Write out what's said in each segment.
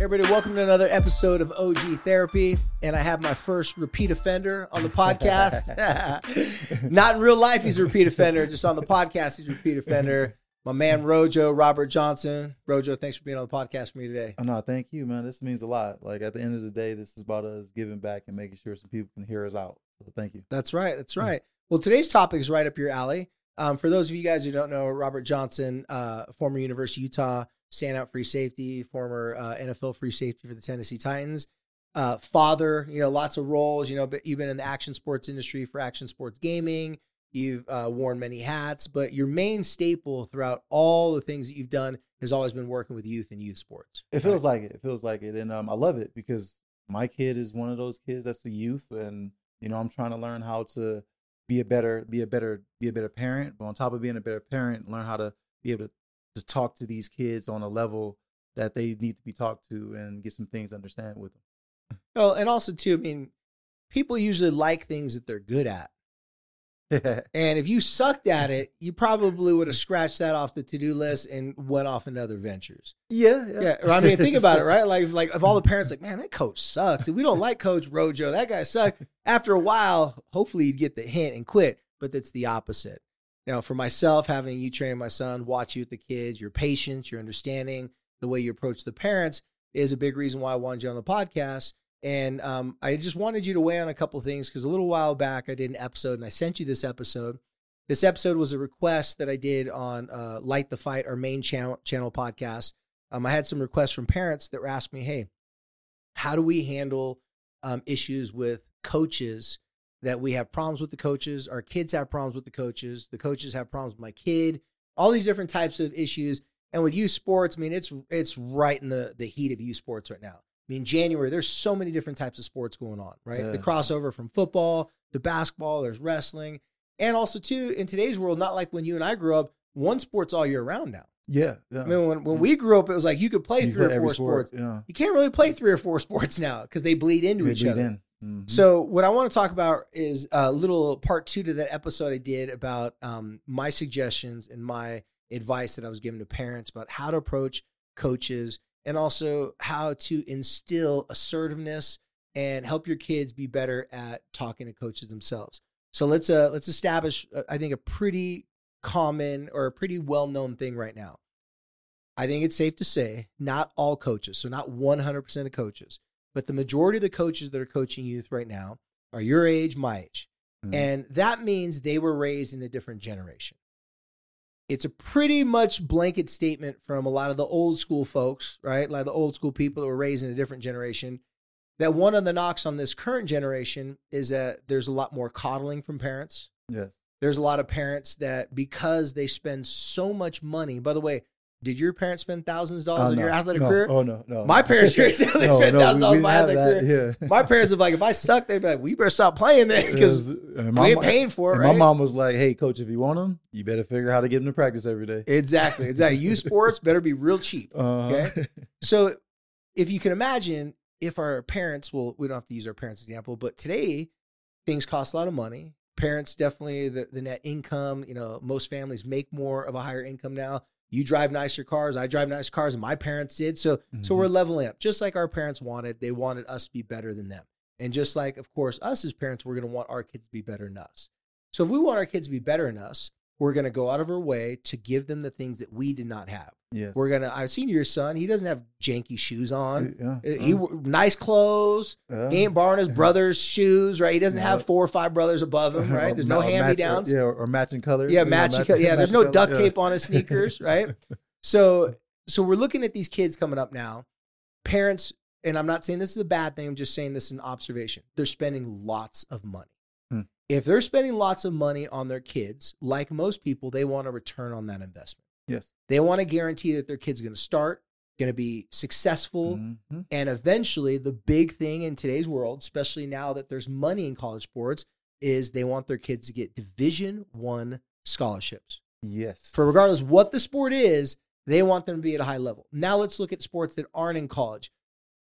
Everybody, welcome to another episode of OG Therapy. And I have my first repeat offender on the podcast. Not in real life, he's a repeat offender. Just on the podcast, he's a repeat offender. My man Rojo, Robert Johnson. Rojo, thanks for being on the podcast with me today. Oh, no, thank you, man. This means a lot. Like at the end of the day, this is about us giving back and making sure some people can hear us out. So thank you. That's right. That's right. Well, today's topic is right up your alley. Um, for those of you guys who don't know, Robert Johnson, uh, former University of Utah standout free safety, former uh, NFL free safety for the Tennessee Titans, uh, father, you know, lots of roles. You know, but you've been in the action sports industry for action sports gaming. You've uh, worn many hats, but your main staple throughout all the things that you've done has always been working with youth and youth sports. It feels right? like it. It feels like it, and um, I love it because my kid is one of those kids that's the youth, and you know, I'm trying to learn how to be a better, be a better, be a better parent. But on top of being a better parent, learn how to be able to to talk to these kids on a level that they need to be talked to and get some things understand with them. Oh, and also too, I mean, people usually like things that they're good at. and if you sucked at it, you probably would have scratched that off the to-do list and went off into other ventures. Yeah, yeah. yeah. I mean, think about it, right? Like, like if all the parents like, man, that coach sucks. We don't like Coach Rojo. That guy sucked. After a while, hopefully you'd get the hint and quit. But that's the opposite know, for myself, having you train my son, watch you with the kids, your patience, your understanding, the way you approach the parents is a big reason why I wanted you on the podcast. And um, I just wanted you to weigh on a couple things because a little while back I did an episode and I sent you this episode. This episode was a request that I did on uh, Light the Fight, our main channel channel podcast. Um, I had some requests from parents that were asking me, "Hey, how do we handle um, issues with coaches that we have problems with the coaches. Our kids have problems with the coaches. The coaches have problems with my kid. All these different types of issues. And with youth sports, I mean, it's it's right in the the heat of youth sports right now. I mean, January, there's so many different types of sports going on, right? Yeah. The crossover from football to basketball, there's wrestling. And also, too, in today's world, not like when you and I grew up, one sport's all year round now. Yeah, yeah. I mean, when, when we grew up, it was like you could play you three or four sport, sports. Yeah. You can't really play three or four sports now because they bleed into they each bleed other. In. Mm-hmm. So, what I want to talk about is a little part two to that episode I did about um, my suggestions and my advice that I was given to parents about how to approach coaches and also how to instill assertiveness and help your kids be better at talking to coaches themselves. So let's uh let's establish uh, I think a pretty common or a pretty well-known thing right now. I think it's safe to say not all coaches, so not 100% of coaches, but the majority of the coaches that are coaching youth right now are your age, my age. Mm-hmm. And that means they were raised in a different generation. It's a pretty much blanket statement from a lot of the old school folks, right? A lot of the old school people that were raised in a different generation. That one of the knocks on this current generation is that there's a lot more coddling from parents. Yes. There's a lot of parents that because they spend so much money, by the way, did your parents spend thousands of dollars uh, on no, your athletic no, career? Oh no, no. My parents sure spent thousands dollars on my athletic career. Yeah. My parents are like, if I suck, they'd be like, "We better stop playing then because we ain't paying for it." Right? My mom was like, "Hey, coach, if you want them, you better figure out how to get them to practice every day." Exactly, exactly. Youth sports better be real cheap. Uh-huh. Okay, so if you can imagine, if our parents, well, we don't have to use our parents' example, but today things cost a lot of money. Parents definitely the, the net income. You know, most families make more of a higher income now you drive nicer cars, I drive nice cars, and my parents did. So mm-hmm. so we're leveling up. Just like our parents wanted, they wanted us to be better than them. And just like, of course, us as parents, we're gonna want our kids to be better than us. So if we want our kids to be better than us, we're gonna go out of our way to give them the things that we did not have. Yes. We're gonna. I've seen your son. He doesn't have janky shoes on. Yeah. He uh, nice clothes. Yeah. He ain't borrowing his brother's shoes. Right. He doesn't yeah. have four or five brothers above him. Right. There's no, no hand me downs. Yeah. Or matching colors. Yeah. Matching. color. yeah. There's no color. duct tape on his sneakers. Right. so so we're looking at these kids coming up now. Parents, and I'm not saying this is a bad thing. I'm just saying this is an observation. They're spending lots of money. If they're spending lots of money on their kids, like most people, they want a return on that investment. Yes. They want to guarantee that their kid's going to start, going to be successful, Mhm. and eventually the big thing in today's world, especially now that there's money in college sports, is they want their kids to get Division One scholarships. Yes. For regardless what the sport is, they want them to be at a high level. Now let's look at sports that aren't in college: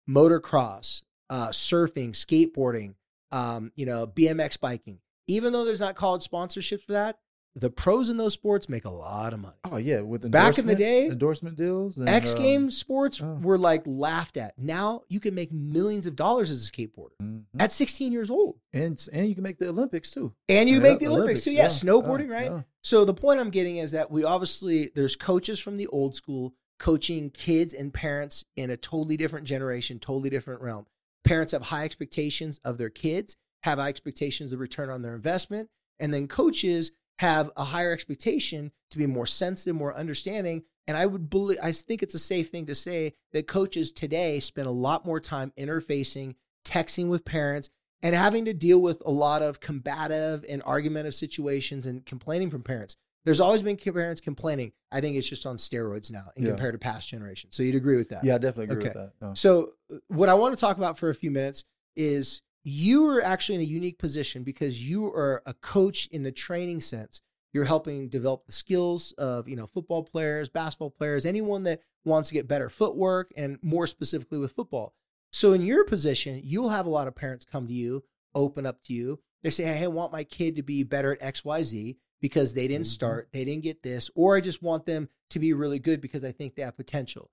motocross, uh, surfing, skateboarding, um, you know, BMX biking. Even though there's not college sponsorships for that, the pros in those sports make a lot of money. Oh yeah, with Back in the day, endorsement deals. And, X um, Games sports oh. were like laughed at. Now you can make millions of dollars as a skateboarder mhm. at 16 years old. and and you can make the Olympics too. And you Yeah, make the Olympics. So, yeah, yeah, snowboarding, right? yeah. So, the point I'm getting is that we obviously, there's coaches from the old school coaching kids and parents in a totally different generation, totally different realm. Parents have high expectations of their kids, have high expectations of return on their investment. And then coaches have a higher expectation to be more sensitive, more understanding. And I would believe, I think it's a safe thing to say that coaches today spend a lot more time interfacing, texting with parents, and having to deal with a lot of combative and argumentative situations and complaining from parents. There's always been parents complaining. I think it's just on steroids now and Yeah. compared to past generations. So you'd agree with that? Yeah, I definitely agree Okay. with that. So, uh, what I want to talk about for a few minutes is you are actually in a unique position because you are a coach in the training sense. You're helping develop the skills of you know football players, basketball players, anyone that wants to get better footwork, and more specifically with football. So, in your position, you'll have a lot of parents come to you, open up to you. They say, "Hey, I want my kid to be better at X, Y, Z because they didn't Mhm. start, they didn't get this, or I just want them to be really good because I think they have potential."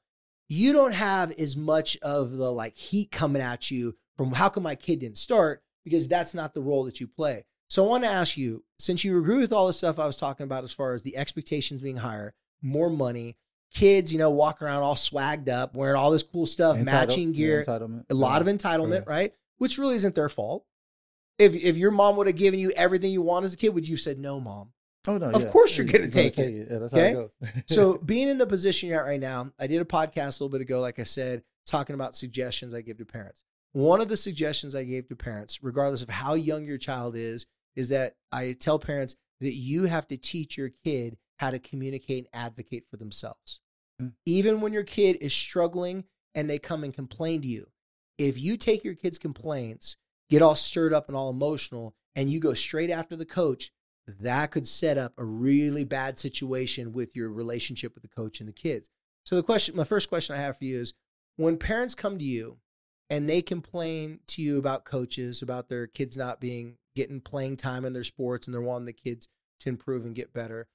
you don't have as much of the like heat coming at you from how come my kid didn't start because that's not the role that you play. So I want to ask you, since you agree with all the stuff I was talking about as far as the expectations being higher, more money, kids, you know, walking around all swagged up, wearing all this cool stuff, Entitled- matching yeah, gear, entitlement. a lot of entitlement, Yeah. right? Which really isn't their fault. If if your mom would have given you everything you want as a kid, would you have said no, mom? Oh no! Of yeah. course you're Yeah, gonna take it. Yeah, that's Okay? how it goes. So being in the position you're at right now, I did a podcast a little bit ago, like I said, talking about suggestions I give to parents. One of the suggestions I gave to parents, regardless of how young your child is, is that I tell parents that you have to teach your kid how to communicate and advocate for themselves. Mm. Even when your kid is struggling and they come and complain to you, if you take your kid's complaints, get all stirred up and all emotional, and you go straight after the coach, that could set up a really bad situation with your relationship with the coach and the kids. So the question, my first question I have for you is when parents come to you and they complain to you about coaches, about their kids not being getting playing time in their sports and they're wanting the kids to improve and get better.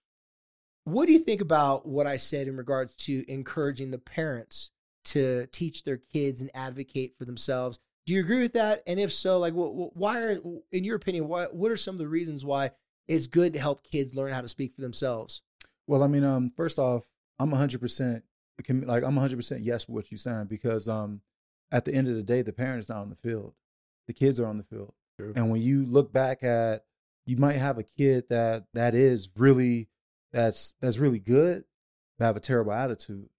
What do you think about what I said in regards to encouraging the parents to teach their kids and advocate for themselves? Do you agree with that? And if so, like, wh- wh- why are, in your opinion, why, what are some of the reasons why it's good to help kids learn how to speak for themselves? Well, I mean, um, first off, I'm 100 percent like I'm 100 percent yes with what you're saying because um, at the end of the day, the parent is not on the field, the kids are on the field, True. and when you look back at, you might have a kid that that is really that's that's really good, but have a terrible attitude.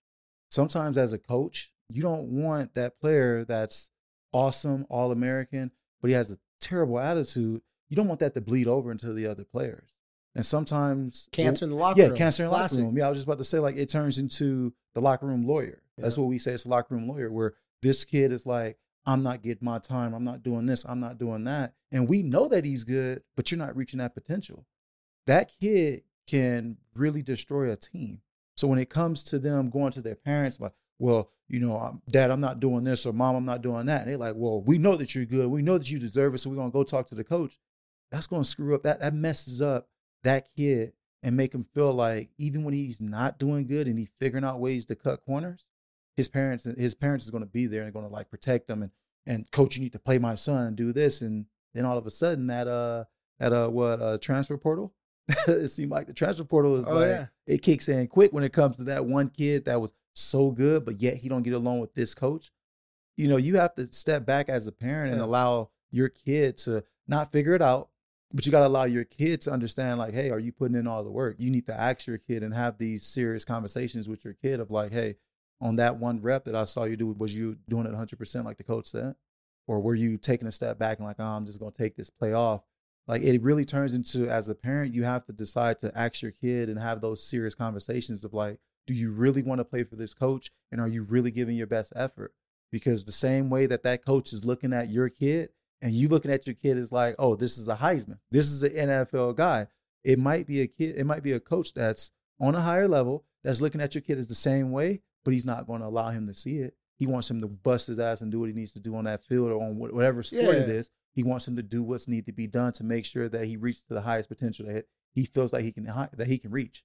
Sometimes as a coach, you don't want that player that's awesome, all American, but he has a terrible attitude. You don't want that to bleed over into the other players. And sometimes Cancer in the locker yeah, room. Yeah, cancer in the locker room. Yeah, I was just about to say like it turns into the locker room lawyer. That's what we say. It's a locker room lawyer where this kid is like, I'm not getting my time. I'm not doing this. I'm not doing that. And we know that he's good, but you're not reaching that potential. That kid can really destroy a team. So when it comes to them going to their parents, like, well, you know, um, dad, I'm not doing this, or mom, I'm not doing that. And they're like, well, we know that you're good. We know that you deserve it. So we're going to go talk to the coach. That's going to screw up. That, that messes up that kid and make him feel like even when he's not doing good and he's figuring out ways to cut corners, his parents his parents is going to be there and going to like protect him and and coach, you need to play my son and do this. And then all of a sudden that uh that uh what uh transfer portal, it seemed like the transfer portal is Oh, like yeah. it kicks in quick when it comes to that one kid that was so good, but yet he don't get along with this coach. You know, you have to step back as a parent and allow your kid to not figure it out, but you got to allow your kid to understand, like, hey, are you putting in all the work? You need to ask your kid and have these serious conversations with your kid of like, hey, on that one rep that I saw you do, was you doing it 100% like the coach said? Or were you taking a step back and like, oh, I'm just going to take this play off? Like, it really turns into, as a parent, you have to decide to ask your kid and have those serious conversations of like, do you really want to play for this coach and are you really giving your best effort because the same way that that coach is looking at your kid and you looking at your kid is like oh this is a heisman this is an nfl guy it might be a kid it might be a coach that's on a higher level that's looking at your kid as the same way but he's not going to allow him to see it he wants him to bust his ass and do what he needs to do on that field or on whatever sport it Yeah. is he wants him to do what's need to be done to make sure that he reaches to the highest potential that he feels like he can that he can reach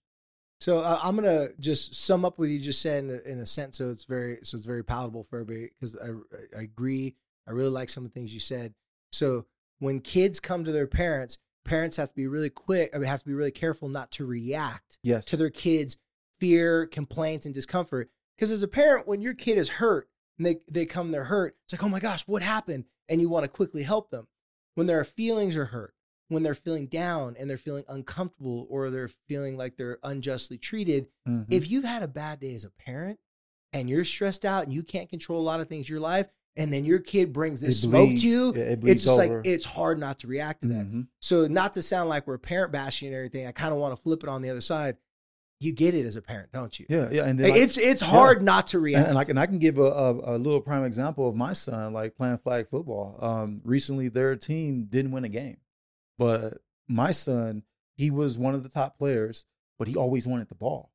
So uh, I'm gonna just sum up what you just said in a, in a sentence, so it's very so it's very palatable for everybody because I, I agree. I really like some of the things you said. So when kids come to their parents, parents have to be really quick. I mean, have to be really careful not to react yes to their kids' fear, complaints, and discomfort. Because as a parent, when your kid is hurt and they they come they're hurt, it's like, oh my gosh, what happened? And you want to quickly help them. When their feelings are hurt, when they're feeling down and they're feeling uncomfortable or they're feeling like they're unjustly treated, Mhm. if you've had a bad day as a parent and you're stressed out and you can't control a lot of things in your life, and then your kid brings this It smoke bleeds. to you, it it's just over. like it's hard not to react to that. Mhm. So not to sound like we're parent bashing and everything, I kind of want to flip it on the other side. You get it as a parent, don't you? yeah yeah and it's it's hard not to And, react. and I can I can give a, a, a little prime example of my son like playing flag football. Um, recently their team didn't win a game, but my son he was one of the top players, but he always wanted the ball.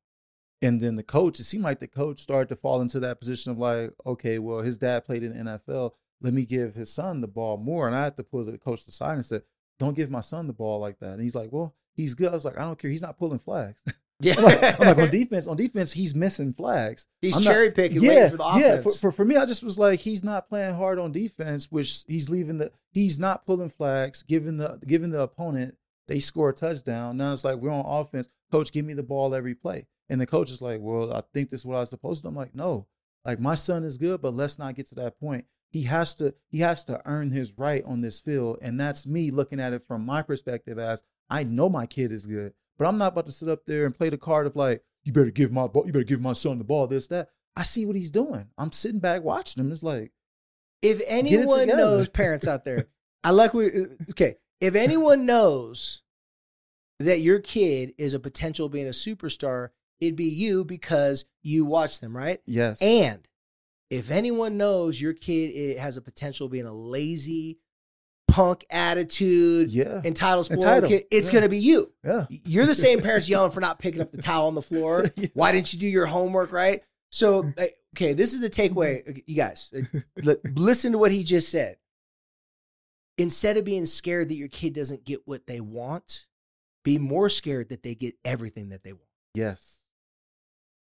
And then the coach, it seemed like the coach started to fall into that position of like, okay, well his dad played in the NFL, let me give his son the ball more. And I had to pull the coach aside and said, don't give my son the ball like that. And he's like, well, he's good. I was like, I don't care. He's not pulling flags. yeah, I'm like, I'm like, on defense, on defense, he's missing flags. he's I'm not- cherry picking, waiting for the Yeah, for, for for me, I just was like, he's not playing hard on defense, which he's leaving the he's not pulling flags, giving the giving the opponent they score a touchdown. Now it's like we're on offense. Coach, give me the ball every play. And the coach is like, Well, I think this is what I was supposed to. I'm like, no. Like my son is good, but let's not get to that point. He has to he has to earn his right on this field. And that's me looking at it from my perspective as I know my kid is good, but I'm not about to sit up there and play the card of like, you better give my ball, you better give my son the ball, this, that. I see what he's doing. I'm sitting back watching him. It's like, if anyone knows, parents out there, I like what. Uh, okay, if anyone knows that your kid is a potential being a superstar, it'd be you because you watch them, right? yes. And if anyone knows your kid i- has a potential being a lazy, punk attitude, yeah. entitled spoiled Entitled, kid, it's yeah. going to be you. yeah. You're the same parents yelling for not picking up the towel on the floor. Yeah. Why didn't you do your homework right? So, okay, this is a takeaway. Uh, You guys, listen to what he just said. Instead of being scared that your kid doesn't get what they want, be more scared that they get everything that they want. Yes.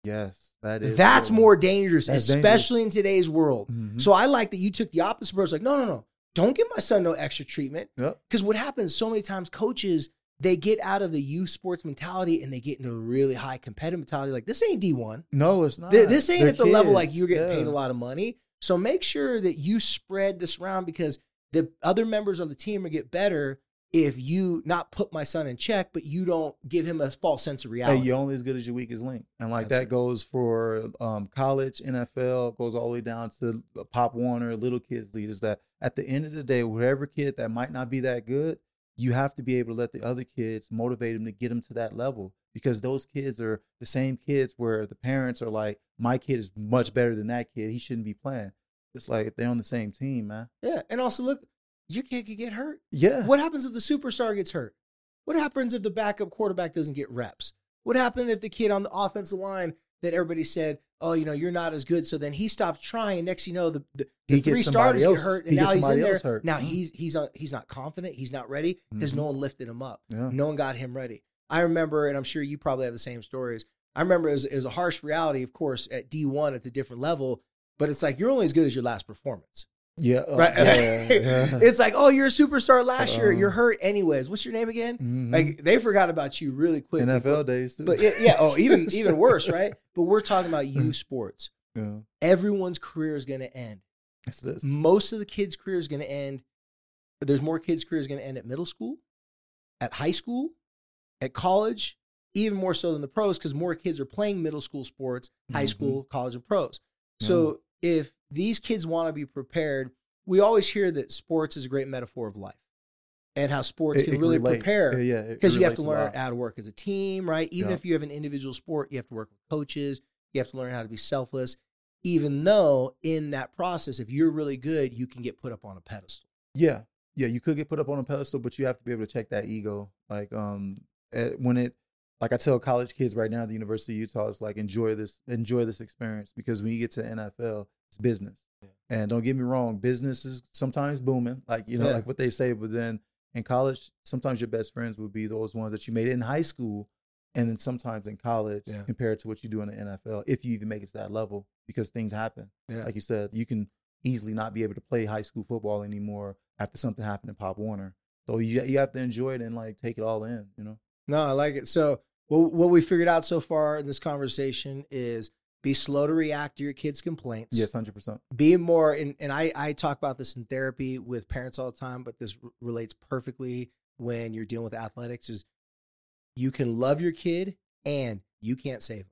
Yes. That is. That's more dangerous, That's especially dangerous. in today's world. Mhm. So I like that you took the opposite approach. Like, no, no, no, don't give my son no extra treatment. Yep. Because what happens so many times, coaches they get out of the youth sports mentality and they get into a really high competitive mentality. Like this ain't D one. No, it's not. this ain't They're at the level like you're getting Yeah. paid a lot of money. So make sure that you spread this around because the other members of the team will get better if you not put my son in check, but you don't give him a false sense of Hey, reality. you're only as good as your weakest link, and like That's that goes for um, college, NFL, goes all the way down to Pop Warner, little kids leaders. That at the end of the day, whatever kid that might not be that good, you have to be able to let the other kids motivate them to get them to that level because those kids are the same kids where the parents are like, my kid is much better than that kid. He shouldn't be playing. It's like they're on the same team, man. yeah. And also look, your kid could get hurt. Yeah. What happens if the superstar gets hurt? What happens if the backup quarterback doesn't get reps? What happened if the kid on the offensive line that everybody said, oh, you know, you're not as good, so then he stops trying. Next, you know, the, the, the three starters else- get hurt, and he now he's in there. hurt. Now Mhm. he's he's uh, he's not confident. He's not ready because Mhm. no one lifted him up. Yeah. No one got him ready. I remember, and I'm sure you probably have the same stories. I remember it was, it was a harsh reality, of course, at D1 at a different level, but it's like you're only as good as your last performance. Yeah. uh, Right? yeah, yeah. it's like, oh, you're a superstar last year. Uh-huh. You're hurt anyways. What's your name again? Mhm. Like they forgot about you really quick. NFL days too. But yeah, yeah, oh, even even worse, right? But we're talking about Mm-hmm. youth sports. yeah. Everyone's career is going to end. Yes, it is. Most of the kids' career is going to end. There's more kids' careers going to end at middle school, at high school, at college, even more so than the pros because more kids are playing middle school sports, high Mhm. school, college, and pros. So if these kids want to be prepared, we always hear that sports is a great metaphor of life. and how sports It- can it really relate. prepare Yeah, yeah, because you have to learn how to work as a team, right? Even Yeah. if you have an individual sport, you have to work with coaches. You have to learn how to be selfless. Even though in that process, if you're really good, you can get put up on a pedestal. Yeah, yeah, you could get put up on a pedestal, but you have to be able to check that ego. Like, um, eh, when it, like I tell college kids right now at the University of Utah, it's like enjoy this, enjoy this experience because when you get to NFL, it's business. And don't get me wrong, business is sometimes booming, like you know, Yeah. like what they say. But then in college, sometimes your best friends would be those ones that you made in high school, and then sometimes in college, Yeah. compared to what you do in the NFL, if you even make it to that level, because things happen Yeah. like you said, you can easily not be able to play high school football anymore after something happened in Pop Warner. So you you have to enjoy it and like take it all in, you know. No, I like it. So, what, what we figured out so far in this conversation is be slow to react to your kids' complaints. Yes, hundred percent. Be more, and, and I, I talk about this in therapy with parents all the time, but this r- relates perfectly when you're dealing with athletics is you can love your kid and you can't save them.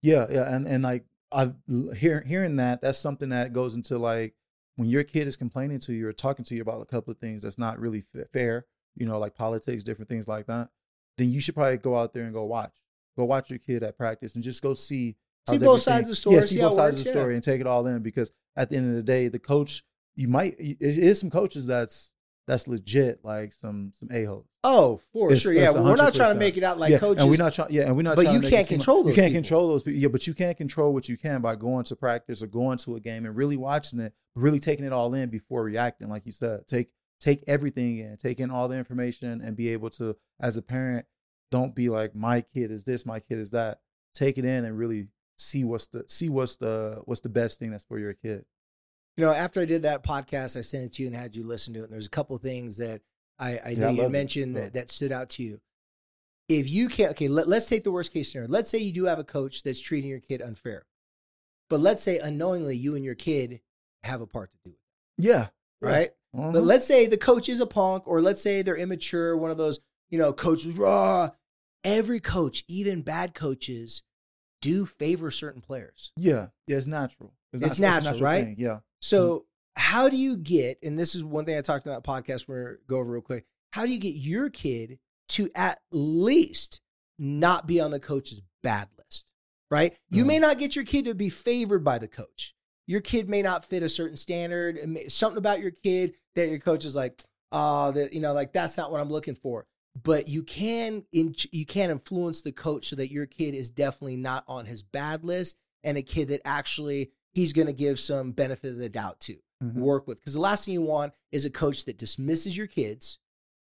Yeah, yeah, and and like I hear hearing that that's something that goes into like when your kid is complaining to you or talking to you about a couple of things that's not really fa- fair, you know, like politics, different things like that. Then you should probably go out there and go watch, go watch your kid at practice and just go see. See both everything- sides of the story, Yeah, see see both sides of works, the yeah. story and take it all in because at the end of the day, the coach you might it is some coaches that's that's legit like some some a holes. Oh, for It's- sure. Yeah, it's we're not trying to make it out like yeah, coaches. and we're not trying. Yeah, and we're not. But trying you to can't seem like- control You can't people. control those people. Yeah, but you can control what you can by going to practice or going to a game and really watching it, really taking it all in before reacting. Like you said, take take everything in, take in all the information, and be able to, as a parent, don't be like my kid is this, my kid is that. Take it in and really see what's the see what's the what's the best thing that's for your kid. you know, after I did that podcast, I sent it to you and had you listen to it. And there's a couple of things that I, I Yeah, know I you mentioned that, that stood out to you. If you can't, okay, let, let's take the worst case scenario. Let's say you do have a coach that's treating your kid unfair, but let's say unknowingly you and your kid have a part to do with Yeah. it, right? Mhm. But let's say the coach is a punk, or let's say they're immature, one of those, you know, coaches raw. Every coach, even bad coaches, do favor certain players. Yeah. Yeah. It's natural. It's a natural, right? thing, Yeah. So, how do you get, and this is one thing I talked about podcast, we're go over real quick. How do you get your kid to at least not be on the coach's bad list? Right? You Mhm. may not get your kid to be favored by the coach. Your kid may not fit a certain standard. Something about your kid that your coach is like, oh, that you know, like that's not what I'm looking for. But you can in, you can influence the coach so that your kid is definitely not on his bad list and a kid that actually he's going to give some benefit of the doubt to Mhm. work with. Because the last thing you want is a coach that dismisses your kids,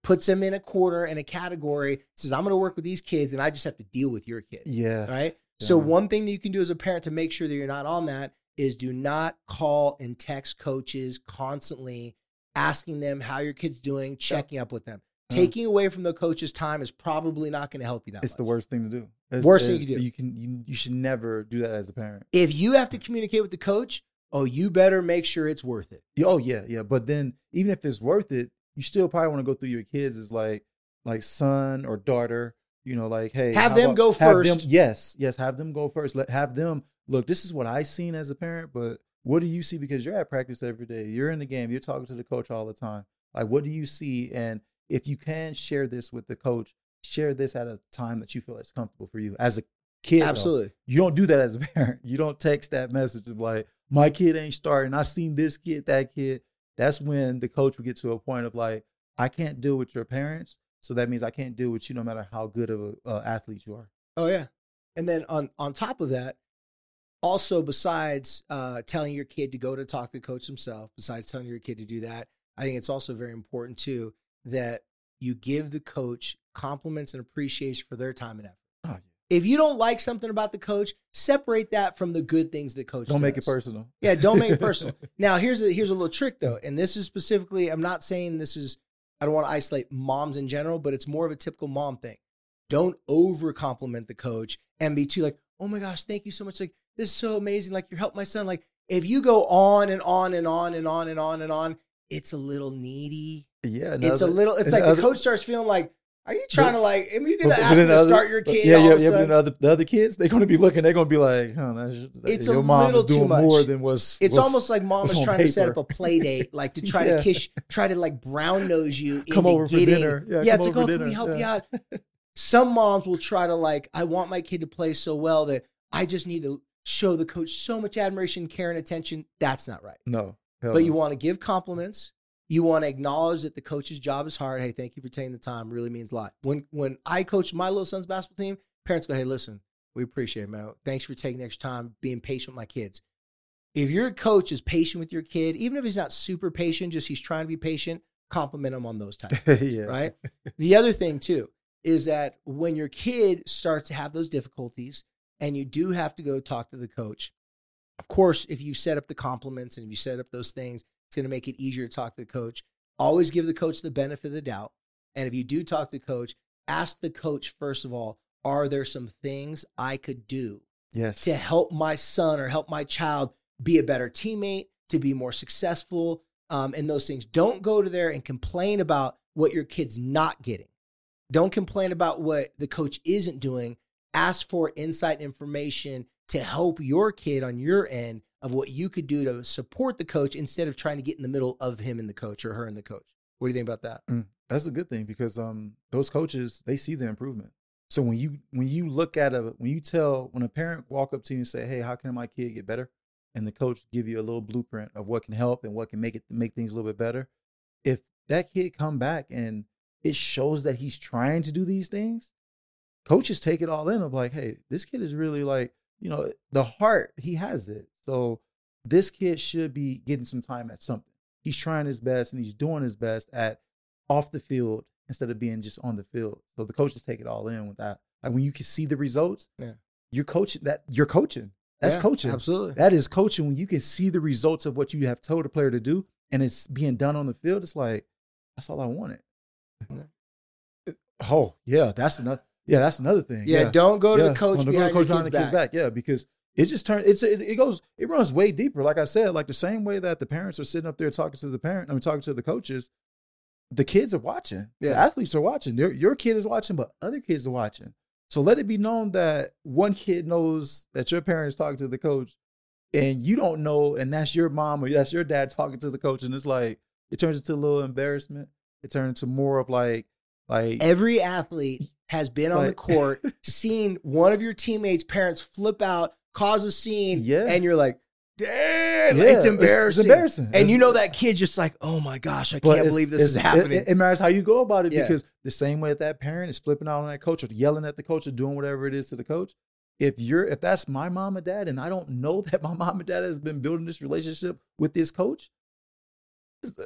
puts them in a corner and a category, says, I'm going to work with these kids and I just have to deal with your kid. Yeah. Right. So, one thing that you can do as a parent to make sure that you're not on that is do not call and text coaches constantly asking them how your kid's doing, checking up with them. Yeah. Taking away from the coach's time is probably not going to help you that It's much. the worst thing to do. It's- Worst thing you can do. You can you, you should never do that as a parent. if you have to communicate with the coach, oh, you better make sure it's worth it. Yeah, Oh yeah, yeah. But then even if it's worth it, you still probably want to go through your kids as like like son or daughter. You know, like hey, Have how them go have them- first. yes, yes. Have them go first. Let have them look. This is what I seen as a parent, but what do you see? Because you're at practice every day. You're in the game. You're talking to the coach all the time. Like, what do you see? And if you can share this with the coach, share this at a time that you feel is comfortable for you as a kid. though. Absolutely. You don't do that as a parent. You don't text that message of like, my kid ain't starting. I seen this kid, that kid. That's when the coach will get to a point of like, I can't deal with your parents. So that means I can't deal with you no matter how good of an uh, athlete you are. Oh yeah. And then on on top of that, also besides uh, telling your kid to go to talk to the coach himself, besides telling your kid to do that, I think it's also very important too that you give the coach compliments and appreciation for their time and effort. Oh, yeah. If you don't like something about the coach, separate that from the good things the coach Don't make it personal. Yeah, don't make it personal. now, here's a here's a little trick though, and this is specifically. I'm not saying this is. I don't want to isolate moms in general, but it's more of a typical mom thing. Don't over compliment the coach and be too like, oh my gosh, thank you so much. Like this is so amazing. Like you helped my son. Like if you go on and on and on and on and on and on, it's a little needy. Yeah. it's a little. It's like the coach starts feeling like Are you trying to like? Are you gonna ask then them to other- start your kid? Yeah, yeah, yeah. But the other, the other kids, they're going to be looking. They're going to be like, "Huh, that's, It's a your mom little is too doing much. more than was." It's was- almost like mom is trying to set up a play date, like to try Yeah. to kiss, try to like brown nose you Come into over for dinner. Yeah, Yeah, it's like, oh, for can we help Yeah. you out? Some moms will try to like, I want my kid to play so well that I just need to show the coach so much admiration, care, and attention. That's not right. No, hell But no. you want to give compliments. You want to acknowledge that the coach's job is hard. Hey, thank you for taking the time. Really means a lot. When when I coach my little son's basketball team, parents go, "Hey, listen, we appreciate it, man. Thanks for taking the extra time, being patient with my kids." If your coach is patient with your kid, even if he's not super patient, just he's trying to be patient, compliment him on those times yeah, right? the other thing too is that when your kid starts to have those difficulties and you do have to go talk to the coach, of course, if you set up the compliments and if you set up those things, it's going to make it easier to talk to the coach. Always give the coach the benefit of the doubt. And if you do talk to the coach, ask the coach, first of all, are there some things I could do Yes, to help my son or help my child be a better teammate, to be more successful, um, and those things. Don't go to there and complain about what your kid's not getting. Don't complain about what the coach isn't doing. Ask for insight information to help your kid on your end of what you could do to support the coach instead of trying to get in the middle of him and the coach or her and the coach. What do you think about that? Mm, that's a good thing because um those coaches they see the improvement. So when you when you look at a when you tell when a parent walk up to you and say, "Hey, how can my kid get better?" and the coach give you a little blueprint of what can help and what can make it make things a little bit better, if that kid come back and it shows that he's trying to do these things, coaches take it all in of like, "Hey, this kid is really like, you know, the heart, he has it." So this kid should be getting some time at something. He's trying his best and he's doing his best at off the field instead of being just on the field. So the coaches take it all in with that. Like when you can see the results, Yeah. you're coaching that you're coaching. That's Yeah, coaching. Absolutely. That is coaching when you can see the results of what you have told a player to do and it's being done on the field. It's like, that's all I wanted. oh, yeah, that's another yeah, that's another thing. yeah, don't go to Yeah, the coach on the behind coach your behind kid's the back. Yeah, because it just turns it's it, it goes it runs way deeper. Like I said, like the same way that the parents are sitting up there talking to the parent, I mean talking to the coaches, the kids are watching. The Yeah. athletes are watching. Their, your kid is watching, but other kids are watching. So let it be known that one kid knows that your parent is talking to the coach, and you don't know, and that's your mom or that's your dad talking to the coach, and it's like it turns into a little embarrassment. It turns into more of like like Every athlete has been on the court, seen one of your teammates' parents flip out, cause a scene, Yeah. and you're like, damn, Yeah, it's it's- embarrassing. It's, embarrassing. And It's- you know that kid's just like, oh my gosh, I can't believe this is happening. It, it matters how you go about it Yeah. because the same way that that parent is flipping out on that coach or yelling at the coach or doing whatever it is to the coach. If you're if that's my mom and dad and I don't know that my mom and dad has been building this relationship with this coach,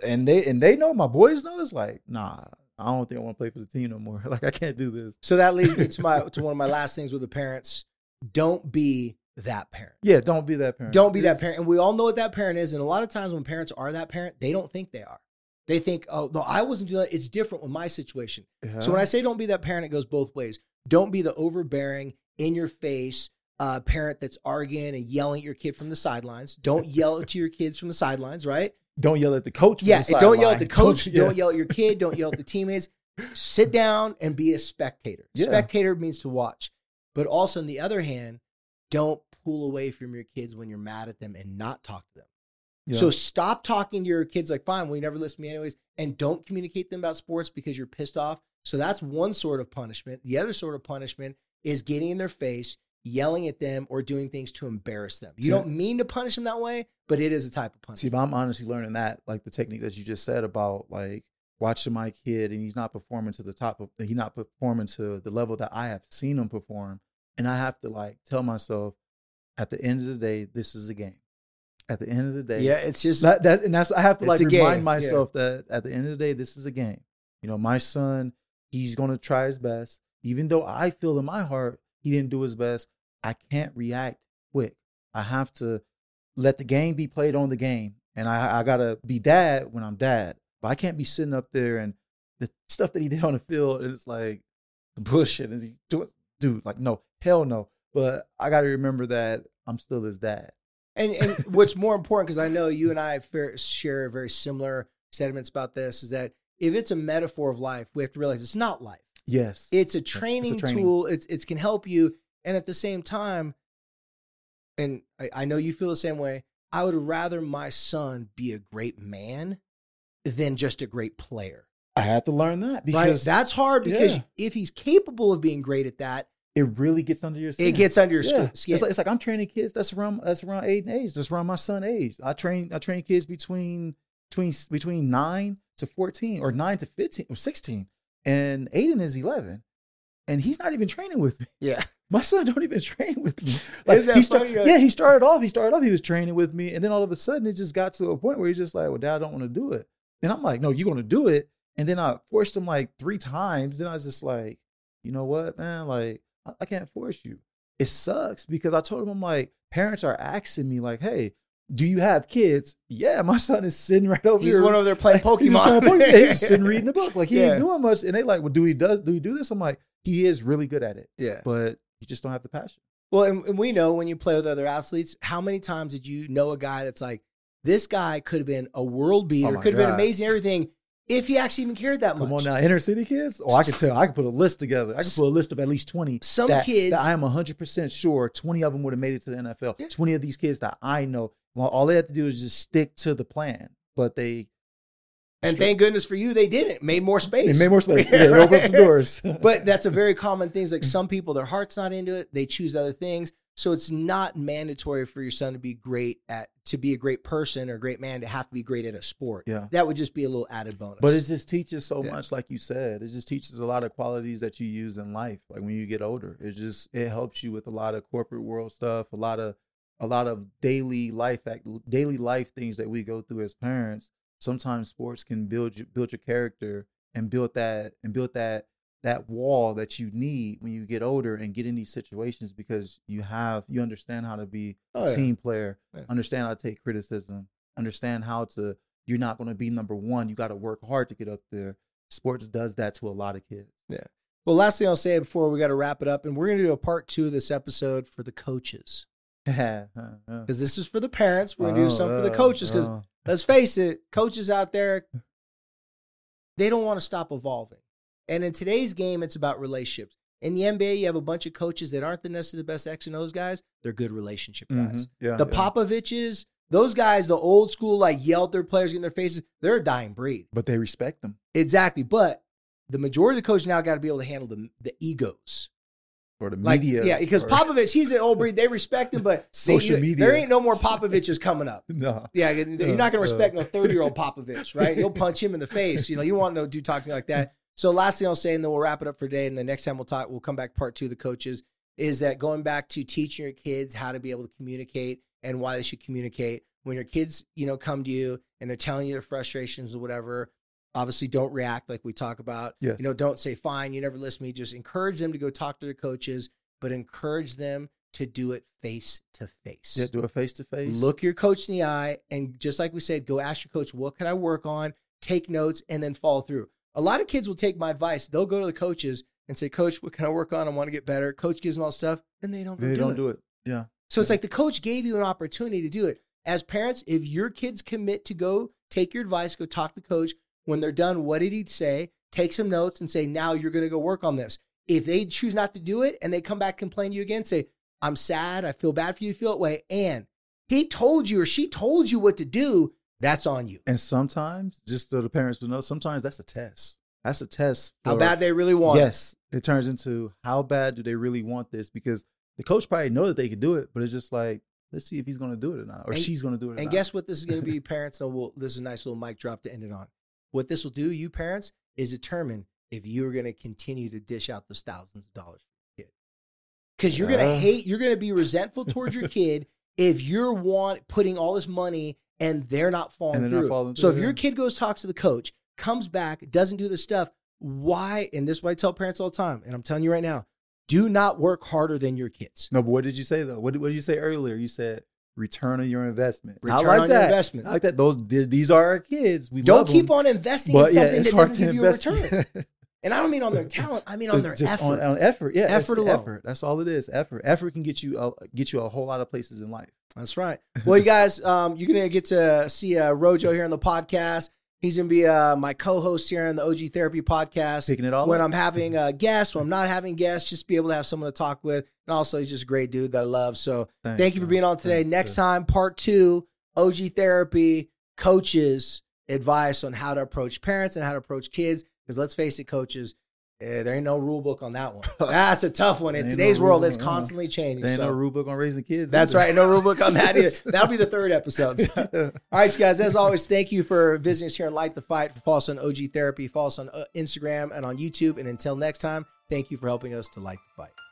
and they and they know my boys know it's like nah, I don't think I want to play for the team no more. Like I can't do this. so that leads me to my to one of my last things with the parents. Don't be that parent. Yeah, don't be that parent. Don't be that parent. And we all know what that parent is. And a lot of times when parents are that parent, they don't think they are. They think, oh, no, I wasn't doing that. It's different with my situation. So when I say don't be that parent, it goes both ways. Don't be the overbearing, in your face uh, parent that's arguing and yelling at your kid from the sidelines. Don't yell to your kids from the sidelines, right? Don't yell at the coach. Yeah, the don't yell at the coach. yeah. Don't yell at your kid. Don't yell at the teammates. Sit down and be a spectator. Yeah. Spectator means to watch. But also, on the other hand, don't pull away from your kids when you're mad at them and not talk to them. Yeah. So stop talking to your kids like, fine, well, you never listen to me anyways, and don't communicate them about sports because you're pissed off. So that's one sort of punishment. The other sort of punishment is getting in their face, yelling at them, or doing things to embarrass them. You See- don't mean to punish them that way, but it is a type of See, punishment. but I'm honestly learning that, like the technique that you just said about like watching my kid and he's not performing to the top of he's not performing to the level that I have seen him perform. And I have to like tell myself at the end of the day, this is a game. At the end of the day, Yeah, it's just that, that and that's I have to like a game, remind yeah. myself that at the end of the day, this is a game. You know, my son, he's gonna try his best. Even though I feel in my heart he didn't do his best, I can't react quick. I have to let the game be played on the game. And I, I gotta be dad when I'm dad. But I can't be sitting up there and the stuff that he did on the field, and it's like bullshit. Is he doing dude, like no, hell no. But I gotta remember that I'm still his dad. And and what's more important, because I know you and I share very similar sentiments about this, is that if it's a metaphor of life, we have to realize it's not life. Yes. It's a it's a training training. tool. It's it can help you, and at the same time, and I, I know you feel the same way. I would rather my son be a great man than just a great player. I had to learn that right? because That's hard because Yeah. if he's capable of being great at that, it really gets under your skin. it gets under your Yeah. skin. skin. It's like, it's like I'm training kids that's around that's around eight and age. That's around my son age. I train I train kids between between between nine to fourteen or nine to fifteen or sixteen. And Aiden is eleven. And he's not even training with me. yeah, My son don't even train with me. Isn't he start- yeah, he started off. He started off. He was training with me, and then all of a sudden, it just got to a point where he's just like, "Well, Dad, I don't want to do it." And I'm like, "No, you're going to do it." And then I forced him like three times. Then I was just like, "You know what, man? Like, I, I can't force you. It sucks because I told him, I'm like, parents are asking me like, "Hey, do you have kids?" Yeah, my son is sitting right over he's here. He's one over there playing He's Pokemon. playing Pokemon. He's sitting reading a book. Like he Yeah. ain't doing much. And they like, well, do he does do he do this? I'm like, he is really good at it, yeah. but you just don't have the passion. Well, and, and we know when you play with other athletes, how many times did you know a guy that's like, this guy could have been a world oh beater, Oh could have been amazing, everything, if he actually even cared that Come much. Come on now, inner city kids. Oh, I can tell. I can put a list together. I can put a list of at least twenty. Some that, kids- that I am hundred percent sure twenty of them would have made it to the NFL. Yeah. Twenty of these kids that I know, well, all they had to do is just stick to the plan. But they And thank goodness for you, they didn't. Made more space. they made more space. Yeah, they opened some doors. but that's a very common thing. It's like some people, their heart's not into it. They choose other things. So it's not mandatory for your son to be great at to be a great person or a great man to have to be great at a sport. yeah. That would just be a little added bonus. But it just teaches so Yeah. much, like you said. It just teaches a lot of qualities that you use in life. Like when you get older, it just it helps you with a lot of corporate world stuff, a lot of a lot of daily life act, daily life things that we go through as parents. Sometimes sports can build you, build your character and build that and build that that wall that you need when you get older and get in these situations because you have you understand how to be Oh, a yeah. team player, Yeah. understand how to take criticism, understand how to you're not going to be number one. You got to work hard to get up there. Sports does that to a lot of kids. Yeah. Well, last thing I'll say before we got to wrap it up, and we're going to do a part two of this episode for the coaches Because because this is for the parents. We're going to do something for the coaches because uh, let's face it, coaches out there, they don't want to stop evolving. And in today's game, it's about relationships. In the NBA, you have a bunch of coaches that aren't the necessarily the best X and O's guys. They're good relationship guys. yeah, The yeah. Popoviches, those guys, the old school, like yell at their players in their faces, they're a dying breed. but they respect them Exactly. But the majority of the coaches now got to be able to handle the, the egos. Or the Like, media. yeah, because or- Popovich, he's an old breed. They respect him, but Social you- media. there ain't no more Popoviches coming up. no, Yeah, you're not going to Uh, respect no 30 year old Popovich, right? You'll punch him in the face. You know, you don't want no dude talking like that. So, last thing I'll say, and then we'll wrap it up for today. And the next time we'll talk, we'll come back part two of the coaches is that going back to teaching your kids how to be able to communicate and why they should communicate. When your kids, you know, come to you and they're telling you their frustrations or whatever, obviously don't react like we talk about. Yes. You know, don't say, fine, you never listen to me. Just encourage them to go talk to their coaches, but encourage them to do it face to face. yeah, do it face to face. Look your coach in the eye, and just like we said, go ask your coach, what can I work on? Take notes, and then follow through. A lot of kids will take my advice. They'll go to the coaches and say, Coach, what can I work on? I want to get better. Coach gives them all stuff, and they don't They do don't it. do it. Yeah, So it's like the coach gave you an opportunity to do it. As parents, if your kids commit to go take your advice, go talk to the coach. When they're done, what did he say? Take some notes and say, now you're going to go work on this. If they choose not to do it and they come back complain to you again, say, I'm sad. I feel bad for you. Feel that way. And he told you or she told you what to do. That's on you. and sometimes just so the parents will know, sometimes that's a test. That's a test. How bad they really want. it. Yes, it turns into how bad do they really want this? Because the coach probably know that they could do it, but it's just like let's see if he's going to do it or not, or And- she's going to do it. Or And not. guess what this is going to be, parents? So we'll, this is a nice little mic drop to end it on. What this will do, you parents, is determine if you are going to continue to dish out those thousands of dollars for your kid. Because you're going to Uh. hate, you're going to be resentful towards your kid if you're want putting all this money and they're not following And they're not through. so through, if your kid goes talks to the coach, comes back, doesn't do the stuff, why? And this is what I tell parents all the time, and I'm telling you right now, do not work harder than your kids. No, but what did you say though? What did, what did you say earlier? You said return on your investment. I Return like on your that. investment. I like that. Those th- these are our kids. We Don't keep them, on investing in something it's that doesn't give you a return. And I don't mean on their talent. I mean on It's their just effort. On, on effort, yeah, Effort alone. effort. That's all it is. Effort. Effort can get you a, get you a whole lot of places in life. That's right. Well, you guys, um, you're gonna get to see uh, Rojo here on the podcast. He's going to be uh, my co-host here on the OG Therapy podcast. Picking it all when up. I'm having uh, guests, when I'm not having guests, just be able to have someone to talk with. And also, he's just a great dude that I love. So Thanks, thank you for being on today. Thanks, Next time, part two, OG Therapy, coaches advice on how to approach parents and how to approach kids. Because let's face it, coaches, eh, there ain't no rule book on that one. That's a tough one. In Ain't no today's world, it's uh-uh. constantly changing. There ain't So. no rule book on raising kids. That's either. right. No rule book on that either. That'll be the third episode. So- All right, guys. As always, thank you for visiting us here on Light the Fight. Follow us on OG Therapy. Follow us on uh, Instagram and on YouTube. And until next time, thank you for helping us to light the fight.